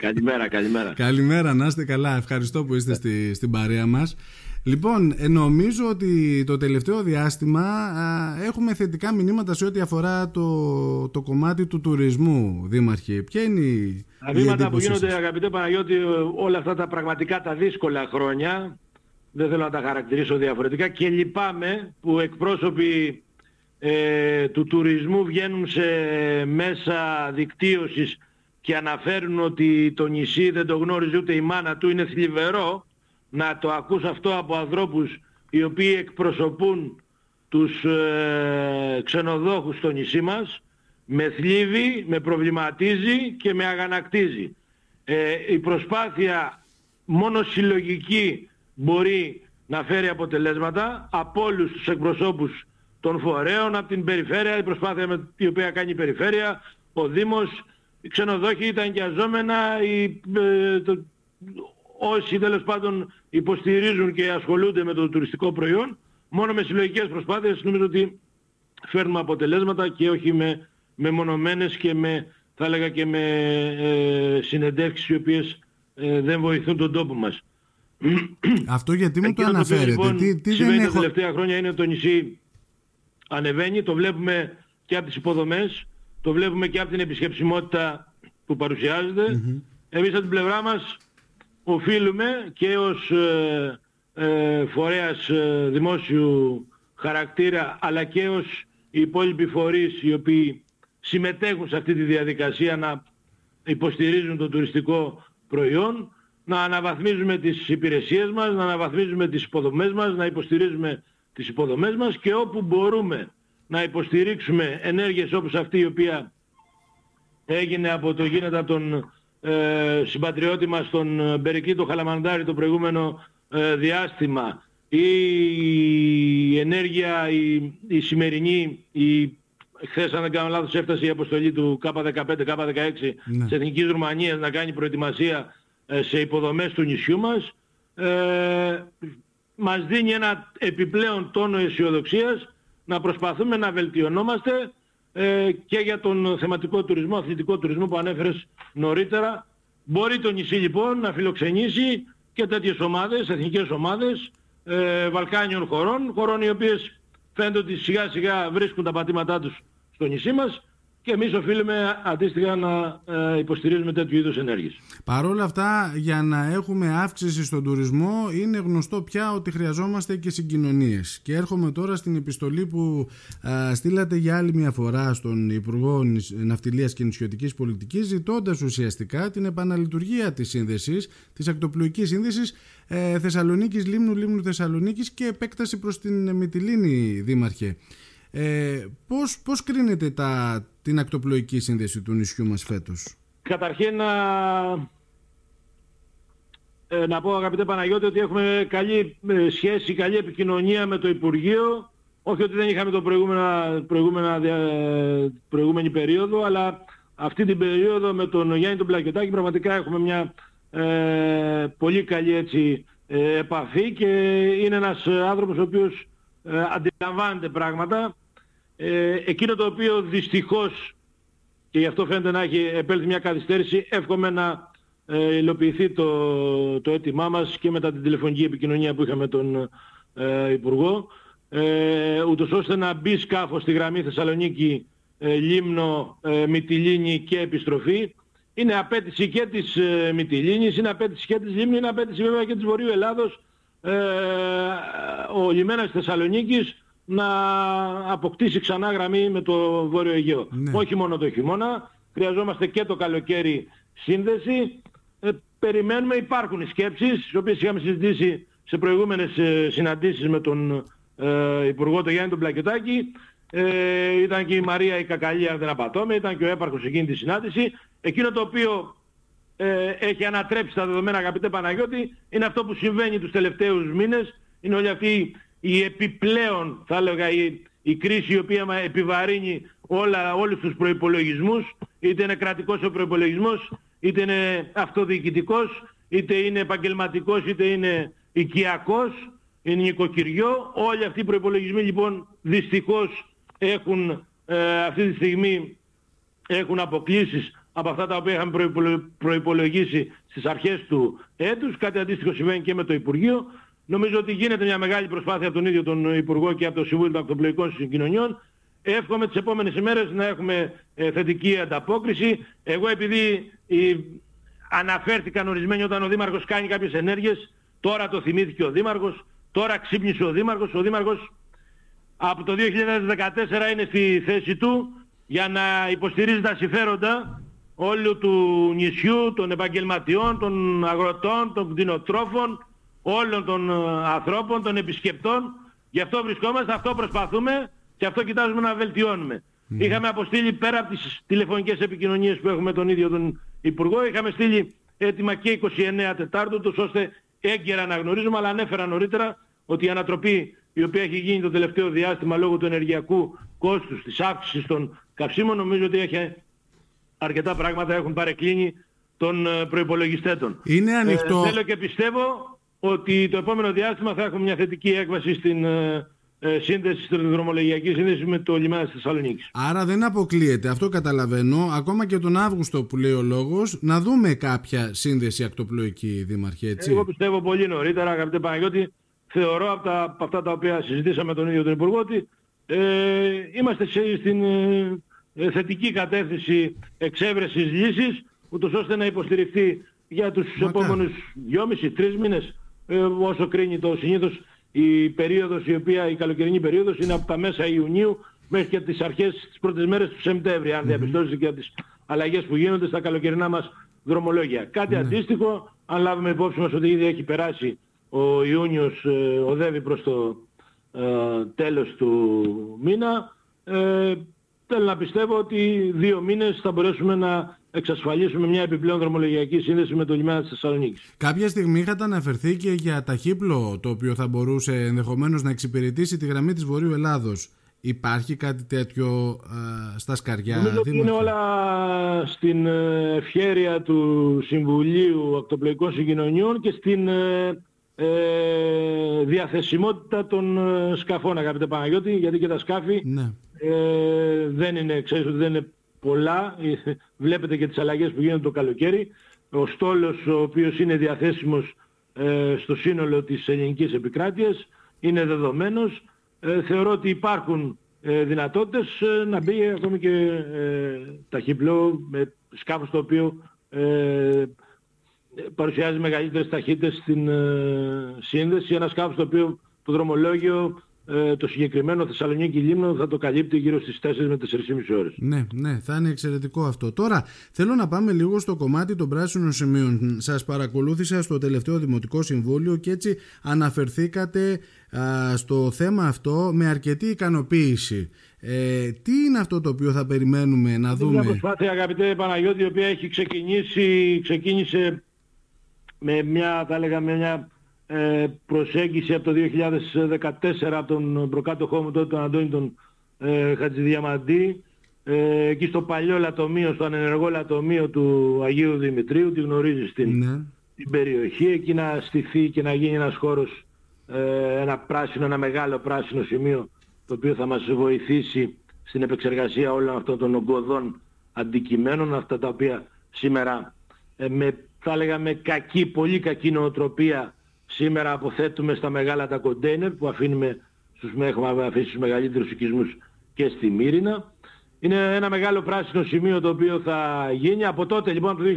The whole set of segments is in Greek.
Καλημέρα, καλημέρα. Καλημέρα, να είστε καλά. Ευχαριστώ που είστε στη, στην παρέα μας. Λοιπόν, ε, νομίζω ότι το τελευταίο διάστημα έχουμε θετικά μηνύματα σε ό,τι αφορά το, το κομμάτι του τουρισμού, Δήμαρχε. Ποια είναι η Τα βήματα που γίνονται, αγαπητέ Παναγιώτη, όλα αυτά τα πραγματικά τα δύσκολα χρόνια, δεν θέλω να τα χαρακτηρίσω διαφορετικά και λυπάμαι που εκπρόσωποι ε, του τουρισμού βγαίνουν σε μέσα δικτύωσης και αναφέρουν ότι το νησί δεν το γνώριζε ούτε η μάνα του, είναι θλιβερό να το ακούς αυτό από ανθρώπους οι οποίοι εκπροσωπούν τους ε, ξενοδόχους στο νησί μας, με θλίβει, με προβληματίζει και με αγανακτίζει. Ε, η προσπάθεια μόνο συλλογική μπορεί να φέρει αποτελέσματα από όλους τους εκπροσώπους των φορέων, από την περιφέρεια, η προσπάθεια με την οποία κάνει η περιφέρεια, ο Δήμος, οι ξενοδόχοι, τα εγκιαζόμενα, οι, ε, το, όσοι τέλος πάντων υποστηρίζουν και ασχολούνται με το τουριστικό προϊόν, μόνο με συλλογικές προσπάθειες νομίζω ότι φέρνουμε αποτελέσματα και όχι με, με μονομένες και με, θα έλεγα και με ε, συνεντεύξεις οι οποίες ε, δεν βοηθούν τον τόπο μας. Αυτό γιατί μου το αναφέρετε; Λοιπόν, τι, τι δεν έχω... τα τελευταία χρόνια είναι το νησί ανεβαίνει, το βλέπουμε και από τις υποδομές, το βλέπουμε και από την επισκεψιμότητα που παρουσιάζεται. Mm-hmm. Εμείς από την πλευρά μας οφείλουμε και ως ε, ε, φορέας ε, δημόσιου χαρακτήρα αλλά και ως οι υπόλοιποι φορείς οι οποίοι συμμετέχουν σε αυτή τη διαδικασία να υποστηρίζουν το τουριστικό προϊόν, να αναβαθμίζουμε τις υπηρεσίες μας, να αναβαθμίζουμε τις υποδομές μας, να υποστηρίζουμε τις υποδομές μας και όπου μπορούμε να υποστηρίξουμε ενέργειες όπως αυτή η οποία έγινε από το γίνεται από τον ε, συμπατριώτη μας τον ε, Μπερικίτο Χαλαμαντάρη το προηγούμενο ε, διάστημα ή η ενέργεια η, η σημερινή η, χθες αν δεν κάνω λάθος έφτασε η αποστολή του K15, K16 ναι. της Εθνικής Ρουμανίας να κάνει προετοιμασία ε, σε υποδομές του νησιού μας ε, μας δίνει ένα επιπλέον τόνο αισιοδοξίας να προσπαθούμε να βελτιωνόμαστε ε, και για τον θεματικό τουρισμό, αθλητικό τουρισμό που ανέφερες νωρίτερα. Μπορεί το νησί λοιπόν να φιλοξενήσει και τέτοιες ομάδες, εθνικές ομάδες ε, Βαλκάνιων χωρών, χωρών οι οποίες φαίνεται ότι σιγά σιγά βρίσκουν τα πατήματά τους στο νησί μας και εμείς οφείλουμε αντίστοιχα να ε, υποστηρίζουμε τέτοιου είδους ενέργειες. Παρ' όλα αυτά, για να έχουμε αύξηση στον τουρισμό, είναι γνωστό πια ότι χρειαζόμαστε και συγκοινωνίες. Και έρχομαι τώρα στην επιστολή που α, στείλατε για άλλη μια φορά στον Υπουργό Ναυτιλίας και Νησιωτικής Πολιτικής, ζητώντας ουσιαστικά την επαναλειτουργία της σύνδεσης, της ακτοπλοϊκής σύνδεσης ε, Θεσσαλονίκης, Λίμνου, Λίμνου Θεσσαλονίκης και επέκταση προς την Μυτιλίνη, Δήμαρχε. Ε, πώς, πώς κρίνεται τα, την ακτοπλοϊκή σύνδεση του νησιού μας φέτος. Καταρχήν να, ε, να πω αγαπητέ Παναγιώτη ότι έχουμε καλή ε, σχέση, καλή επικοινωνία με το Υπουργείο. Όχι ότι δεν είχαμε το προηγούμενα, προηγούμενα, προηγούμενη περίοδο, αλλά αυτή την περίοδο με τον Γιάννη τον Πλακιωτάκη πραγματικά έχουμε μια ε, πολύ καλή έτσι, ε, επαφή και είναι ένας άνθρωπος ο οποίος ε, αντιλαμβάνεται πράγματα ε, εκείνο το οποίο δυστυχώς και γι' αυτό φαίνεται να έχει επέλθει μια καθυστέρηση, εύχομαι να ε, υλοποιηθεί το, το αίτημά μας και μετά την τηλεφωνική επικοινωνία που είχαμε τον ε, Υπουργό, ε, ούτως ώστε να μπει σκάφος στη γραμμή Θεσσαλονίκη, ε, Λίμνο, ε, Μυτιλίνη και επιστροφή. Είναι απέτηση και της ε, Μυτιλίνης, είναι απέτηση και της Λίμνη, είναι απέτηση βέβαια και της Βορείου Ελλάδος. Ε, ο λιμένας Θεσσαλονίκης να αποκτήσει ξανά γραμμή με το Βόρειο Αιγαίο. Ναι. Όχι μόνο το χειμώνα, χρειαζόμαστε και το καλοκαίρι σύνδεση. Ε, περιμένουμε, υπάρχουν σκέψεις, τις οποίες είχαμε συζητήσει σε προηγούμενες ε, συναντήσεις με τον ε, Υπουργό τον Γιάννη τον Πλακετάκη. Ε, ήταν και η Μαρία η Κακαλή, αν δεν απατώμε, ήταν και ο έπαρχος εκείνη τη συνάντηση. Εκείνο το οποίο ε, έχει ανατρέψει τα δεδομένα αγαπητέ Παναγιώτη είναι αυτό που συμβαίνει τους τελευταίους μήνες. Είναι όλη αυτή η επιπλέον, θα έλεγα, η, η κρίση η οποία επιβαρύνει όλα, όλους τους προϋπολογισμούς, είτε είναι κρατικός ο προϋπολογισμός, είτε είναι αυτοδιοικητικός, είτε είναι επαγγελματικός, είτε είναι οικιακός, είναι νοικοκυριό. Όλοι αυτοί οι προϋπολογισμοί λοιπόν δυστυχώς έχουν ε, αυτή τη στιγμή έχουν αποκλήσεις από αυτά τα οποία είχαμε προϋπολογίσει στις αρχές του έτους. Κάτι αντίστοιχο συμβαίνει και με το Υπουργείο. Νομίζω ότι γίνεται μια μεγάλη προσπάθεια από τον ίδιο τον Υπουργό και από το Συμβούλιο των Ακτοπλοϊκών Συγκοινωνιών. Εύχομαι τις επόμενες ημέρες να έχουμε ε, θετική ανταπόκριση. Εγώ επειδή η, αναφέρθηκαν ορισμένοι όταν ο Δήμαρχος κάνει κάποιες ενέργειες, τώρα το θυμήθηκε ο Δήμαρχος, τώρα ξύπνησε ο Δήμαρχος. Ο Δήμαρχος από το 2014 είναι στη θέση του για να υποστηρίζει τα συμφέροντα όλου του νησιού, των επαγγελματιών, των αγροτών, των κτηνοτρόφων, όλων των ε, ανθρώπων, των επισκεπτών. Γι' αυτό βρισκόμαστε, αυτό προσπαθούμε και αυτό κοιτάζουμε να βελτιώνουμε. Είχαμε αποστείλει πέρα από τις τηλεφωνικές επικοινωνίες που έχουμε τον ίδιο τον Υπουργό, είχαμε στείλει έτοιμα και 29 Τετάρτου, τους ώστε έγκαιρα να γνωρίζουμε, αλλά ανέφερα νωρίτερα ότι η ανατροπή η οποία έχει γίνει το τελευταίο διάστημα λόγω του ενεργειακού κόστους, της αύξησης των καυσίμων, νομίζω ότι έχει αρκετά πράγματα έχουν παρεκκλίνει των ε, προϋπολογιστέτων. Είναι ανοιχτό. Ε, θέλω και πιστεύω ότι το επόμενο διάστημα θα έχουμε μια θετική έκβαση στην ε, ε, σύνδεση, στην δρομολογιακή σύνδεση με το λιμάνι της Θεσσαλονίκης. Άρα δεν αποκλείεται, αυτό καταλαβαίνω, ακόμα και τον Αύγουστο που λέει ο λόγος, να δούμε κάποια σύνδεση ακτοπλοϊκή, Δήμαρχε, έτσι. Εγώ πιστεύω πολύ νωρίτερα, αγαπητέ Παναγιώτη, θεωρώ από, τα, από αυτά τα οποία συζητήσαμε τον ίδιο τον Υπουργό ότι ε, είμαστε στην ε, θετική κατεύθυνση εξέβρεσης λύσης, ούτως ώστε να υποστηριχθεί για τους Μακά. επόμενους 2,5-3 μήνες ε, όσο κρίνει το συνήθως η περίοδος η οποία η καλοκαιρινή περίοδος είναι από τα μέσα Ιουνίου μέχρι και τις αρχές τις πρώτες μέρες του Σεπτέμβρη αν διαπιστώσετε και από τις αλλαγές που γίνονται στα καλοκαιρινά μας δρομολόγια. Κάτι αντίστοιχο, αν λάβουμε υπόψη μας ότι ήδη έχει περάσει ο Ιούνιος, ε, οδεύει προς το ε, τέλος του μήνα, ε, θέλω να πιστεύω ότι δύο μήνες θα μπορέσουμε να εξασφαλίσουμε μια επιπλέον δρομολογιακή σύνδεση με το λιμάνι της Θεσσαλονίκης. Κάποια στιγμή είχατε αναφερθεί και για ταχύπλο το οποίο θα μπορούσε ενδεχομένως να εξυπηρετήσει τη γραμμή της Βορείου Ελλάδος. Υπάρχει κάτι τέτοιο στα σκαριά. Νομίζω ότι είναι όλα στην ε, ευχέρεια του Συμβουλίου Ακτοπλοϊκών Συγκοινωνιών και στην ε, ε, διαθεσιμότητα των ε, σκαφών αγαπητέ Παναγιώτη γιατί και τα σκάφη ναι. ε, δεν είναι, ξέρεις ότι δεν είναι πολλά. Βλέπετε και τις αλλαγές που γίνονται το καλοκαίρι. Ο στόλος ο οποίος είναι διαθέσιμος ε, στο σύνολο της ελληνικής επικράτειας είναι δεδομένος. Ε, θεωρώ ότι υπάρχουν ε, δυνατότητες να μπει ακόμη και ταχύπλο με σκάφος το οποίο παρουσιάζει μεγαλύτερες ταχύτητες στην ε, σύνδεση. Ένα σκάφος το οποίο το δρομολόγιο ε, το συγκεκριμένο Θεσσαλονίκη Λίμνο θα το καλύπτει γύρω στις 4 με 4,5 ώρες. Ναι, ναι, θα είναι εξαιρετικό αυτό. Τώρα θέλω να πάμε λίγο στο κομμάτι των πράσινων σημείων. Σας παρακολούθησα στο τελευταίο Δημοτικό Συμβούλιο και έτσι αναφερθήκατε α, στο θέμα αυτό με αρκετή ικανοποίηση. Ε, τι είναι αυτό το οποίο θα περιμένουμε να δούμε. Είναι μια προσπάθεια αγαπητέ Παναγιώτη η οποία έχει ξεκινήσει, ξεκίνησε με μια, θα έλεγα, μια ε, προσέγγιση από το 2014 από τον προκάτοχό μου τότε τον Αντώνη τον ε, Χατζηδιαμαντή ε, εκεί στο παλιό λατομείο, στο ανενεργό λατομείο του Αγίου Δημητρίου, τη γνωρίζεις στην, ναι. την περιοχή, εκεί να στηθεί και να γίνει ένας χώρος, ε, ένα πράσινο, ένα μεγάλο πράσινο σημείο το οποίο θα μας βοηθήσει στην επεξεργασία όλων αυτών των ογκωδών αντικειμένων, αυτά τα οποία σήμερα ε, με θα έλεγα με κακή, πολύ κακή νοοτροπία σήμερα αποθέτουμε στα μεγάλα τα κοντέινερ που αφήνουμε στους, έχουμε αφήσει στους μεγαλύτερους οικισμούς και στη Μύρινα. Είναι ένα μεγάλο πράσινο σημείο το οποίο θα γίνει. Από τότε λοιπόν από το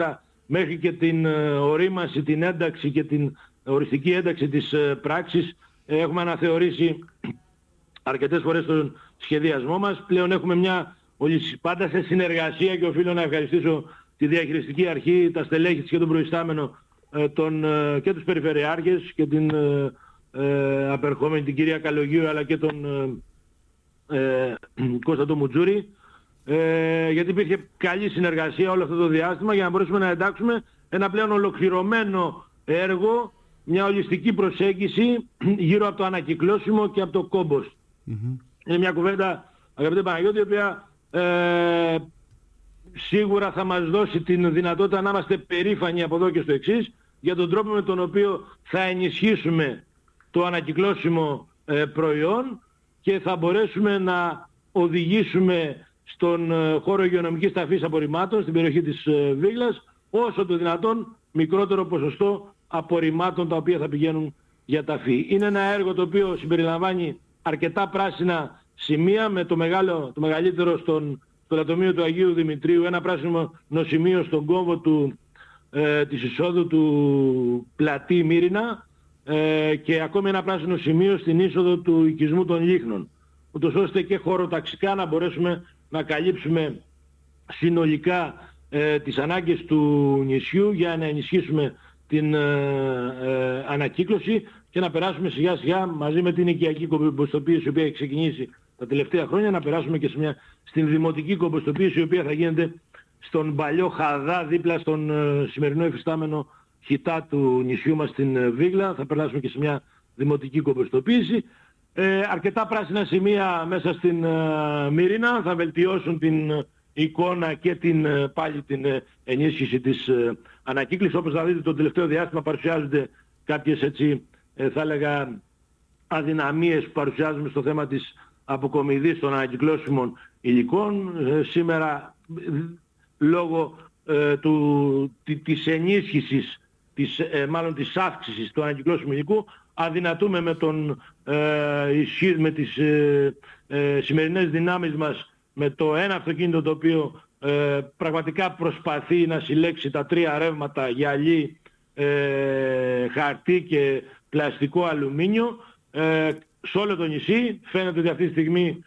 2014 μέχρι και την ε, ορίμαση, την ένταξη και την οριστική ένταξη της ε, πράξης έχουμε αναθεωρήσει αρκετές φορές τον σχεδιασμό μας. Πλέον έχουμε μια πάντα σε συνεργασία και οφείλω να ευχαριστήσω τη διαχειριστική αρχή, τα στελέχη της και τον προϊστάμενο ε, τον, ε, και τους περιφερειάρχες και την ε, ε, απερχόμενη την κυρία Καλογίου αλλά και τον ε, Κώστατο Μουτζούρη. Ε, γιατί υπήρχε καλή συνεργασία όλο αυτό το διάστημα για να μπορέσουμε να εντάξουμε ένα πλέον ολοκληρωμένο έργο, μια ολιστική προσέγγιση γύρω από το ανακυκλώσιμο και από το κομπος Είναι μια κουβέντα, αγαπητέ Παναγιώτη, η οποία ε, σίγουρα θα μας δώσει την δυνατότητα να είμαστε περήφανοι από εδώ και στο εξής για τον τρόπο με τον οποίο θα ενισχύσουμε το ανακυκλώσιμο ε, προϊόν και θα μπορέσουμε να οδηγήσουμε στον ε, χώρο υγειονομικής ταφής απορριμμάτων στην περιοχή της ε, Βίγλας όσο το δυνατόν μικρότερο ποσοστό απορριμμάτων τα οποία θα πηγαίνουν για ταφή. Είναι ένα έργο το οποίο συμπεριλαμβάνει αρκετά πράσινα σημεία με το, μεγάλο, το μεγαλύτερο στον, στο λατομείο του Αγίου Δημητρίου, ένα πράσινο νοσημείο στον κόμβο του, ε, της εισόδου του πλατή Μύρινα ε, και ακόμη ένα πράσινο σημείο στην είσοδο του οικισμού των Λίχνων ούτως ώστε και χωροταξικά να μπορέσουμε να καλύψουμε συνολικά ε, τις ανάγκες του νησιού για να ενισχύσουμε την ε, ε, ανακύκλωση και να περάσουμε σιγά σιγά μαζί με την οικιακή κομποστοποίηση η οποία έχει ξεκινήσει τα τελευταία χρόνια να περάσουμε και σε μια, στην δημοτική κομποστοποίηση η οποία θα γίνεται στον παλιό Χαδά δίπλα στον ε, σημερινό εφιστάμενο χιτά του νησιού μας στην ε, Βίγλα. Θα περάσουμε και σε μια δημοτική κομποστοποίηση. Ε, αρκετά πράσινα σημεία μέσα στην ε, Μύρινα θα βελτιώσουν την εικόνα και την, πάλι την ενίσχυση της ανακύκλωσης. Όπως θα δείτε το τελευταίο διάστημα παρουσιάζονται κάποιες έτσι θα έλεγα αδυναμίες που παρουσιάζουμε στο θέμα της αποκομιδής των ανακυκλώσιμων υλικών. σήμερα λόγω ε, του, της ενίσχυσης, της, ε, μάλλον της αύξησης του ανακυκλώσιμου υλικού αδυνατούμε με, τον, ε, με τις ε, ε, σημερινές δυνάμεις μας με το ένα αυτοκίνητο το οποίο ε, πραγματικά προσπαθεί να συλλέξει τα τρία ρεύματα γυαλί, χαρτί και πλαστικό αλουμίνιο σε όλο το νησί. Φαίνεται ότι αυτή τη στιγμή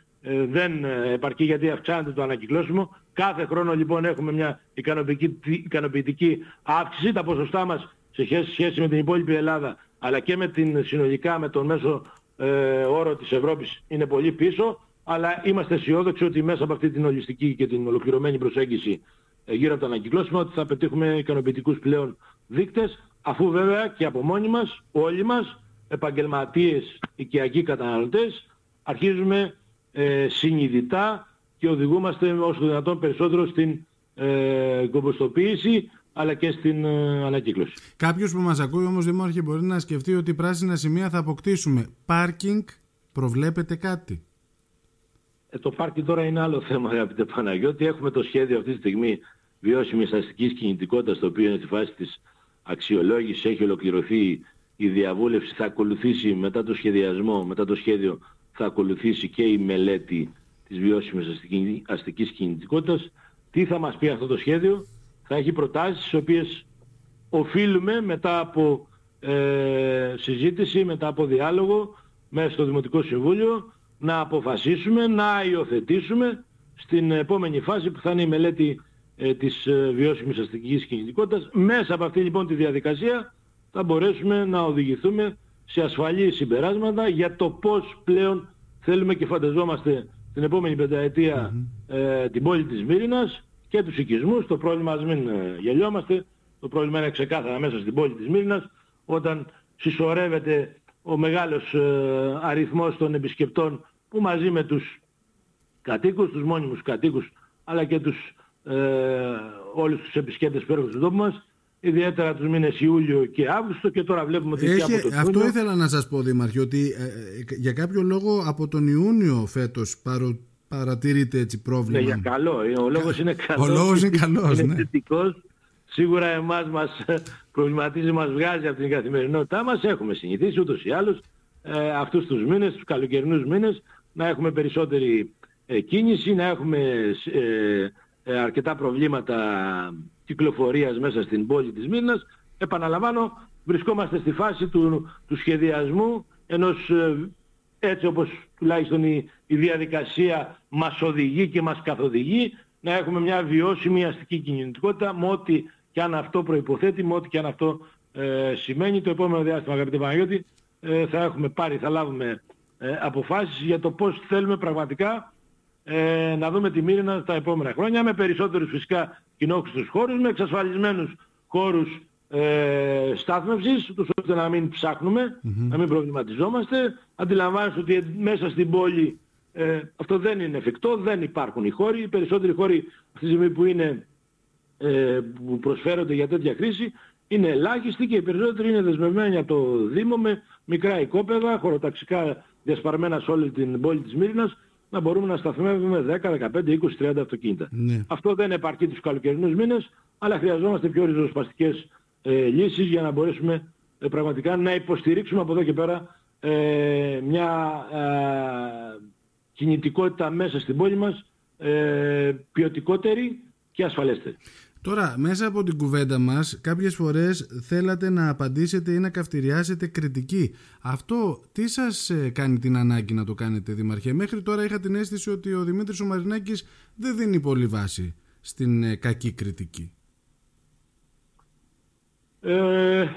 δεν επαρκεί γιατί αυξάνεται το ανακυκλώσιμο. Κάθε χρόνο λοιπόν έχουμε μια ικανοποιητική αύξηση. Τα ποσοστά μας σε σχέση με την υπόλοιπη Ελλάδα αλλά και με την συνολικά με τον μέσο ε, όρο της Ευρώπης είναι πολύ πίσω. Αλλά είμαστε αισιόδοξοι ότι μέσα από αυτή την ολιστική και την ολοκληρωμένη προσέγγιση ε, γύρω από τα ανακυκλώσιμα ότι θα πετύχουμε ικανοποιητικούς πλέον δείκτες αφού βέβαια και από μόνοι μας, όλοι μας, επαγγελματίες, οικιακοί καταναλωτές αρχίζουμε ε, συνειδητά και οδηγούμαστε όσο δυνατόν περισσότερο στην ε, κομποστοποίηση αλλά και στην ε, ανακύκλωση. Κάποιος που μας ακούει όμως Δημάρχη μπορεί να σκεφτεί ότι πράσινα σημεία θα αποκτήσουμε. Πάρκινγκ προβλέπετε κάτι; Ε, το πάρκινγκ τώρα είναι άλλο θέμα αγαπητέ Παναγιώτη. Έχουμε το σχέδιο αυτή τη στιγμή βιώσιμης αστικής κινητικότητας το οποίο είναι στη φάση της αξιολόγησης. Έχει ολοκληρωθεί η διαβούλευση. Θα ακολουθήσει μετά το σχεδιασμό, μετά το σχέδιο θα ακολουθήσει και η μελέτη της βιώσιμης αστικής κινητικότητας. Τι θα μας πει αυτό το σχέδιο. Θα έχει προτάσεις τις οποίες οφείλουμε μετά από ε, συζήτηση, μετά από διάλογο μέσα στο Δημοτικό Συμβούλιο να αποφασίσουμε, να υιοθετήσουμε στην επόμενη φάση που θα είναι η μελέτη ε, της ε, βιώσιμης αστικής κινητικότητας. Μέσα από αυτή λοιπόν τη διαδικασία θα μπορέσουμε να οδηγηθούμε σε ασφαλή συμπεράσματα για το πώς πλέον θέλουμε και φανταζόμαστε την επόμενη ε, την πόλη της Μύρινας και τους οικισμούς. Το πρόβλημα, ας μην ε, γελιόμαστε, το πρόβλημα είναι ξεκάθαρα μέσα στην πόλη της Μύρινας όταν συσσωρεύεται ο μεγάλος ε, αριθμός των επισκεπτών που μαζί με τους κατοίκους, τους μόνιμους κατοίκους αλλά και τους, ε, όλους τους επισκέπτες που έρχονται στον τόπο μας ιδιαίτερα τους μήνες Ιούλιο και Αύγουστο και τώρα βλέπουμε ότι Έχει, από το Αυτό ήθελα να σας πω Δήμαρχε ότι ε, ε, για κάποιο λόγο από τον Ιούνιο φέτος παρο, παρατηρείται έτσι πρόβλημα. Ναι, για καλό. Ο λόγος είναι καλός. Ο λόγος είναι καλός, είναι ναι. θετικός. Σίγουρα εμάς μας προβληματίζει, μας βγάζει από την καθημερινότητά μας. Έχουμε συνηθίσει ούτως ή άλλως ε, αυτούς τους μήνες, τους καλοκαιρινούς μήνες, να έχουμε περισσότερη ε, κίνηση, να έχουμε ε, ε, αρκετά προβλήματα κυκλοφορίας μέσα στην πόλη της Μύρνας. Επαναλαμβάνω, βρισκόμαστε στη φάση του, του σχεδιασμού ενός ε, έτσι όπως τουλάχιστον η, η διαδικασία μας οδηγεί και μας καθοδηγεί να έχουμε μια βιώσιμη αστική κινητικότητα με ό,τι και αν αυτό προϋποθέτει, με ό,τι και αν αυτό ε, σημαίνει. Το επόμενο διάστημα αγαπητέ Παναγιώτη ε, θα έχουμε πάρει, θα λάβουμε ε, αποφάσεις για το πώς θέλουμε πραγματικά ε, να δούμε τη Μύρινα τα επόμενα χρόνια με περισσότερους φυσικά κοινόχρηστους χώρους, με εξασφαλισμένους χώρους ε, στάθμευσης, τους ώστε να μην ψαχνουμε να μην προβληματιζόμαστε. Αντιλαμβάνεστε ότι μέσα στην πόλη ε, αυτό δεν είναι εφικτό, δεν υπάρχουν οι χώροι. Οι περισσότεροι χώροι αυτή τη στιγμή που, είναι, ε, που προσφέρονται για τέτοια χρήση είναι ελάχιστοι και οι περισσότεροι είναι δεσμευμένοι από το Δήμο με μικρά οικόπεδα, χωροταξικά διασπαρμένα σε όλη την πόλη της Μύρινας να μπορούμε να σταθμεύουμε 10, 15, 20, 30 αυτοκίνητα. Ναι. Αυτό δεν επαρκεί τους καλοκαιρινούς μήνες, αλλά χρειαζόμαστε πιο ριζοσπαστικές ε, λύσεις για να μπορέσουμε ε, πραγματικά να υποστηρίξουμε από εδώ και πέρα ε, μια ε, κινητικότητα μέσα στην πόλη μας ε, ποιοτικότερη και ασφαλέστερη. Τώρα, μέσα από την κουβέντα μας, κάποιες φορές θέλατε να απαντήσετε ή να καυτηριάσετε κριτική. Αυτό τι σας ε, κάνει την ανάγκη να το κάνετε, Δήμαρχε. Μέχρι τώρα είχα την αίσθηση ότι ο Δημήτρης ο Μαρινάκης δεν δίνει πολύ βάση στην ε, κακή κριτική. Ε,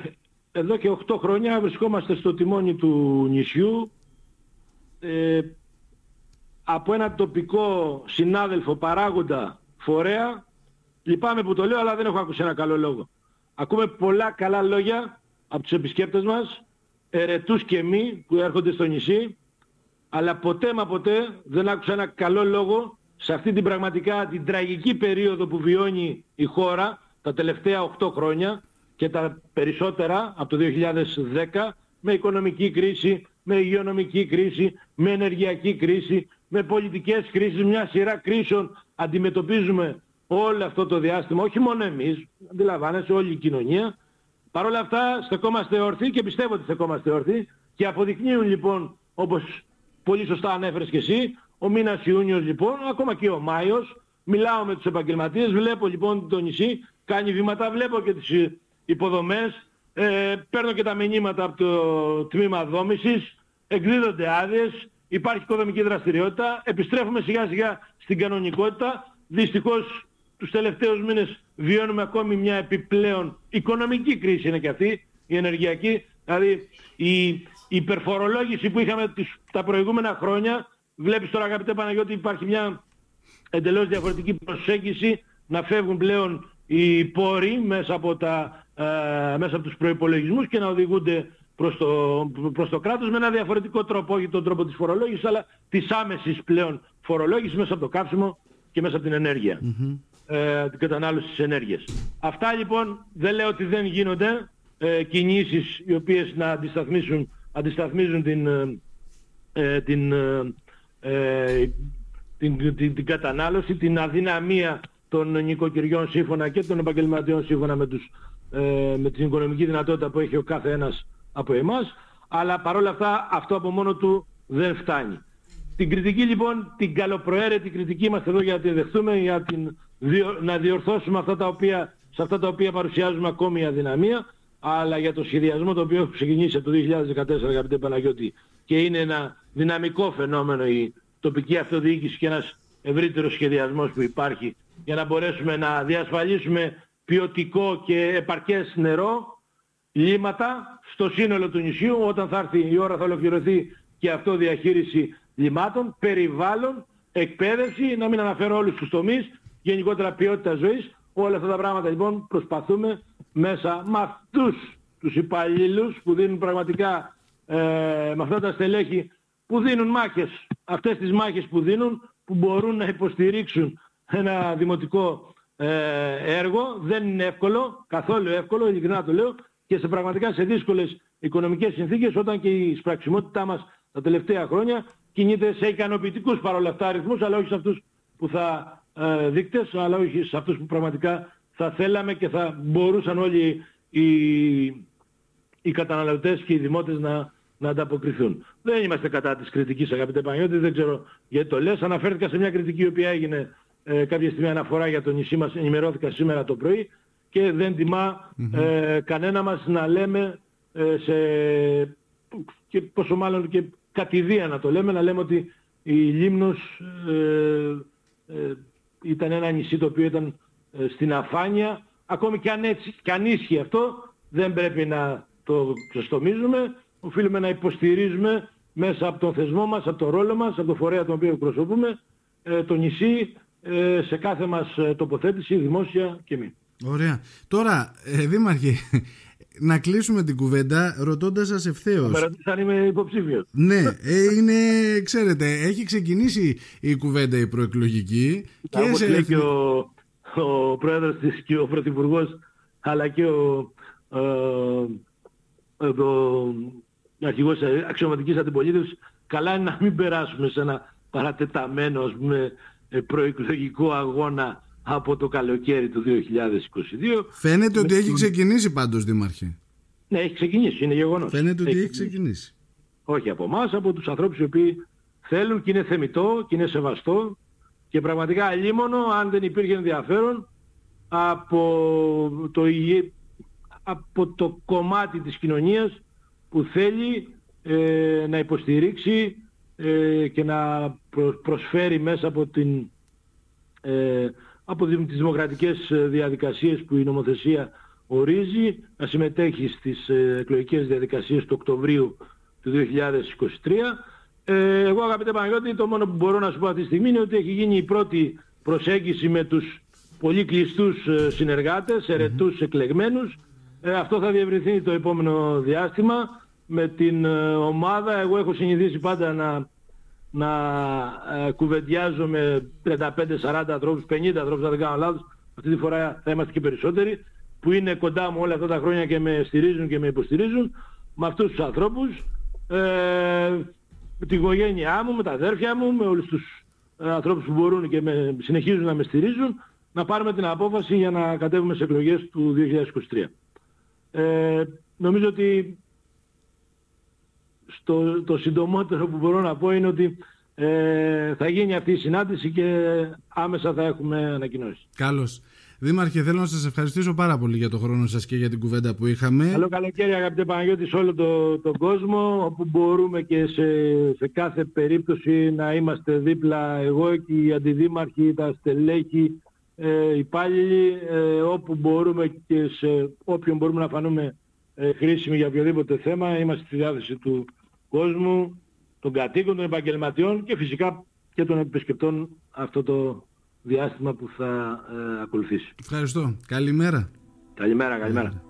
εδώ και 8 χρόνια βρισκόμαστε στο τιμόνι του νησιού ε, από ένα τοπικό συνάδελφο παράγοντα φορέα λυπάμαι που το λέω αλλά δεν έχω ακούσει ένα καλό λόγο. Ακούμε πολλά καλά λόγια από τους επισκέπτες μας ερετούς και μη που έρχονται στο νησί αλλά ποτέ μα ποτέ δεν άκουσα ένα καλό λόγο σε αυτή την πραγματικά την τραγική περίοδο που βιώνει η χώρα τα τελευταία 8 χρόνια και τα περισσότερα από το 2010 με οικονομική κρίση, με υγειονομική κρίση, με ενεργειακή κρίση, με πολιτικές κρίσεις, μια σειρά κρίσεων αντιμετωπίζουμε όλο αυτό το διάστημα, όχι μόνο εμείς, αντιλαμβάνεσαι όλη η κοινωνία. Παρ' όλα αυτά στεκόμαστε όρθιοι και πιστεύω ότι στεκόμαστε όρθιοι και αποδεικνύουν λοιπόν, όπως πολύ σωστά ανέφερες και εσύ, ο μήνας Ιούνιος λοιπόν, ακόμα και ο Μάιος, μιλάω με τους επαγγελματίες, βλέπω λοιπόν το νησί, κάνει βήματα, βλέπω και τις υποδομές, ε, παίρνω και τα μηνύματα από το τμήμα δόμησης, εκδίδονται άδειες, υπάρχει οικοδομική δραστηριότητα, επιστρέφουμε σιγά σιγά στην κανονικότητα. Δυστυχώς τους τελευταίους μήνες βιώνουμε ακόμη μια επιπλέον οικονομική κρίση είναι και αυτή, η ενεργειακή. Δηλαδή η υπερφορολόγηση που είχαμε τα προηγούμενα χρόνια, βλέπεις τώρα αγαπητέ Παναγιώτη υπάρχει μια εντελώς διαφορετική προσέγγιση να φεύγουν πλέον οι πόροι μέσα από, τα, ε, μέσα από τους προϋπολογισμούς και να οδηγούνται προς το, προς το κράτος με ένα διαφορετικό τρόπο, όχι τον τρόπο της φορολόγησης, αλλά της άμεσης πλέον φορολόγησης μέσα από το κάψιμο και μέσα από την ενέργεια, ε, την κατανάλωση της ενέργειας. Αυτά λοιπόν δεν λέω ότι δεν γίνονται ε, κινήσεις οι οποίες να αντισταθμίσουν, αντισταθμίζουν την, ε, ε την, ε, ε, την, την, την, κατανάλωση, την αδυναμία των νοικοκυριών σύμφωνα και των επαγγελματιών σύμφωνα με, τους, ε, με την οικονομική δυνατότητα που έχει ο κάθε ένας από εμάς, αλλά παρόλα αυτά αυτό από μόνο του δεν φτάνει. Την κριτική λοιπόν, την καλοπροαίρετη κριτική είμαστε εδώ για να τη δεχτούμε, για την, να διορθώσουμε αυτά τα οποία, σε αυτά τα οποία παρουσιάζουμε ακόμη αδυναμία, αλλά για το σχεδιασμό το οποίο έχει ξεκινήσει από το 2014 αγαπητέ Παναγιώτη και είναι ένα δυναμικό φαινόμενο η τοπική αυτοδιοίκηση και ένας ευρύτερος σχεδιασμός που υπάρχει για να μπορέσουμε να διασφαλίσουμε ποιοτικό και επαρκές νερό, λίματα στο σύνολο του νησιού. Όταν θα έρθει η ώρα θα ολοκληρωθεί και αυτό διαχείριση λιμάτων, περιβάλλον, εκπαίδευση, να μην αναφέρω όλους τους τομείς, γενικότερα ποιότητα ζωής. Όλα αυτά τα πράγματα λοιπόν προσπαθούμε μέσα με αυτούς τους υπαλλήλους που δίνουν πραγματικά ε, με αυτά τα στελέχη που δίνουν μάχες, αυτές τις μάχες που δίνουν, που μπορούν να υποστηρίξουν ένα δημοτικό ε, έργο. Δεν είναι εύκολο, καθόλου εύκολο, ειλικρινά το λέω, και σε πραγματικά σε δύσκολες οικονομικές συνθήκες, όταν και η σπραξιμότητά μας τα τελευταία χρόνια κινείται σε ικανοποιητικούς παρόλα αυτά αριθμούς, αλλά όχι σε αυτούς που θα ε, δείκτες, αλλά όχι σε αυτούς που πραγματικά θα θέλαμε και θα μπορούσαν όλοι οι, οι καταναλωτές και οι δημότες να, να ανταποκριθούν. Δεν είμαστε κατά της κριτικής αγαπητέ Παναγιώτη, δεν ξέρω γιατί το λες. Αναφέρθηκα σε μια κριτική η οποία έγινε ε, κάποια στιγμή αναφορά για το νησί μας, ενημερώθηκα σήμερα το πρωί και δεν τιμα ε, κανένα μας να λέμε ε, σε, και πόσο μάλλον και κατηδία να το λέμε, να λέμε ότι η Λίμνος ε, ε, ήταν ένα νησί το οποίο ήταν στην αφάνεια. Ακόμη και αν, έτσι, και αν ίσχυε αυτό, δεν πρέπει να το ξεστομίζουμε. Οφείλουμε να υποστηρίζουμε μέσα από τον θεσμό μας, από τον ρόλο μας, από το φορέα τον οποίο εκπροσωπούμε, το νησί ε, σε κάθε μας ε, τοποθέτηση, δημόσια και μη. Ωραία. Τώρα, ε, Δήμαρχε, να κλείσουμε την κουβέντα ρωτώντας σας ευθέως. Με ρωτήσατε αν είμαι υποψήφιος. Ναι, ε, είναι, ξέρετε, έχει ξεκινήσει η κουβέντα η προεκλογική. Και Όπως λέει και ο, ο πρόεδρος της και ο πρωθυπουργός αλλά και ο, ο, ο, ο αρχηγός αξιωματικής αντιπολίτευσης καλά είναι να μην περάσουμε σε ένα παρατεταμένο ας πούμε, ε, προεκλογικό αγώνα από το καλοκαίρι του 2022. Φαίνεται ότι έχει ξεκινήσει πάντως Δήμαρχε. Ναι, έχει ξεκινήσει, είναι γεγονός. Φαίνεται ότι έχει ξεκινήσει. Όχι από εμάς, από τους ανθρώπους οι οποίοι θέλουν και είναι θεμητό και είναι σεβαστό και πραγματικά αλίμονο αν δεν υπήρχε ενδιαφέρον από το, από το κομμάτι της κοινωνίας που θέλει ε, να υποστηρίξει ε, και να προσφέρει μέσα από, την, ε, από τις δημοκρατικές διαδικασίες που η νομοθεσία ορίζει να συμμετέχει στις ε, εκλογικές διαδικασίες του Οκτωβρίου του 2023. Ε, εγώ αγαπητέ Παναγιώτη το μόνο που μπορώ να σου πω αυτή τη στιγμή είναι ότι έχει γίνει η πρώτη προσέγγιση με τους πολύ κλειστούς ε, συνεργάτες, ερετούς εκλεγμένους. Ε, αυτό θα διευρυνθεί το επόμενο διάστημα με την ε, ομάδα. Εγώ έχω συνηθίσει πάντα να, να ε, κουβεντιάζω με 35-40 ανθρώπους, 50 ανθρώπους, αν δεν κάνω λάθος. Αυτή τη φορά θα είμαστε και περισσότεροι που είναι κοντά μου όλα αυτά τα χρόνια και με στηρίζουν και με υποστηρίζουν. Με αυτούς τους ανθρώπους, ε, με την οικογένειά μου, με τα αδέρφια μου, με όλους τους ε, ανθρώπους που μπορούν και με, συνεχίζουν να με στηρίζουν, να πάρουμε την απόφαση για να κατέβουμε σε εκλογές του 2023. Ε, νομίζω ότι στο, το συντομότερο που μπορώ να πω είναι ότι ε, θα γίνει αυτή η συνάντηση και άμεσα θα έχουμε ανακοινώσει. Καλώς. Δήμαρχε, θέλω να σας ευχαριστήσω πάρα πολύ για τον χρόνο σας και για την κουβέντα που είχαμε. Καλό καλοκαίρι αγαπητέ Παναγιώτη σε όλο το, τον κόσμο, όπου μπορούμε και σε, σε κάθε περίπτωση να είμαστε δίπλα εγώ και οι αντιδήμαρχοι, τα στελέχη, ε, υπάλληλοι, ε, όπου μπορούμε και σε όποιον μπορούμε να φανούμε ε, χρήσιμοι για οποιοδήποτε θέμα, είμαστε στη διάθεση του κόσμου, των κατοίκων, των επαγγελματιών και φυσικά και των επισκεπτών αυτό το διάστημα που θα ε, ακολουθήσει. Ευχαριστώ. Καλημέρα. Καλημέρα, καλημέρα.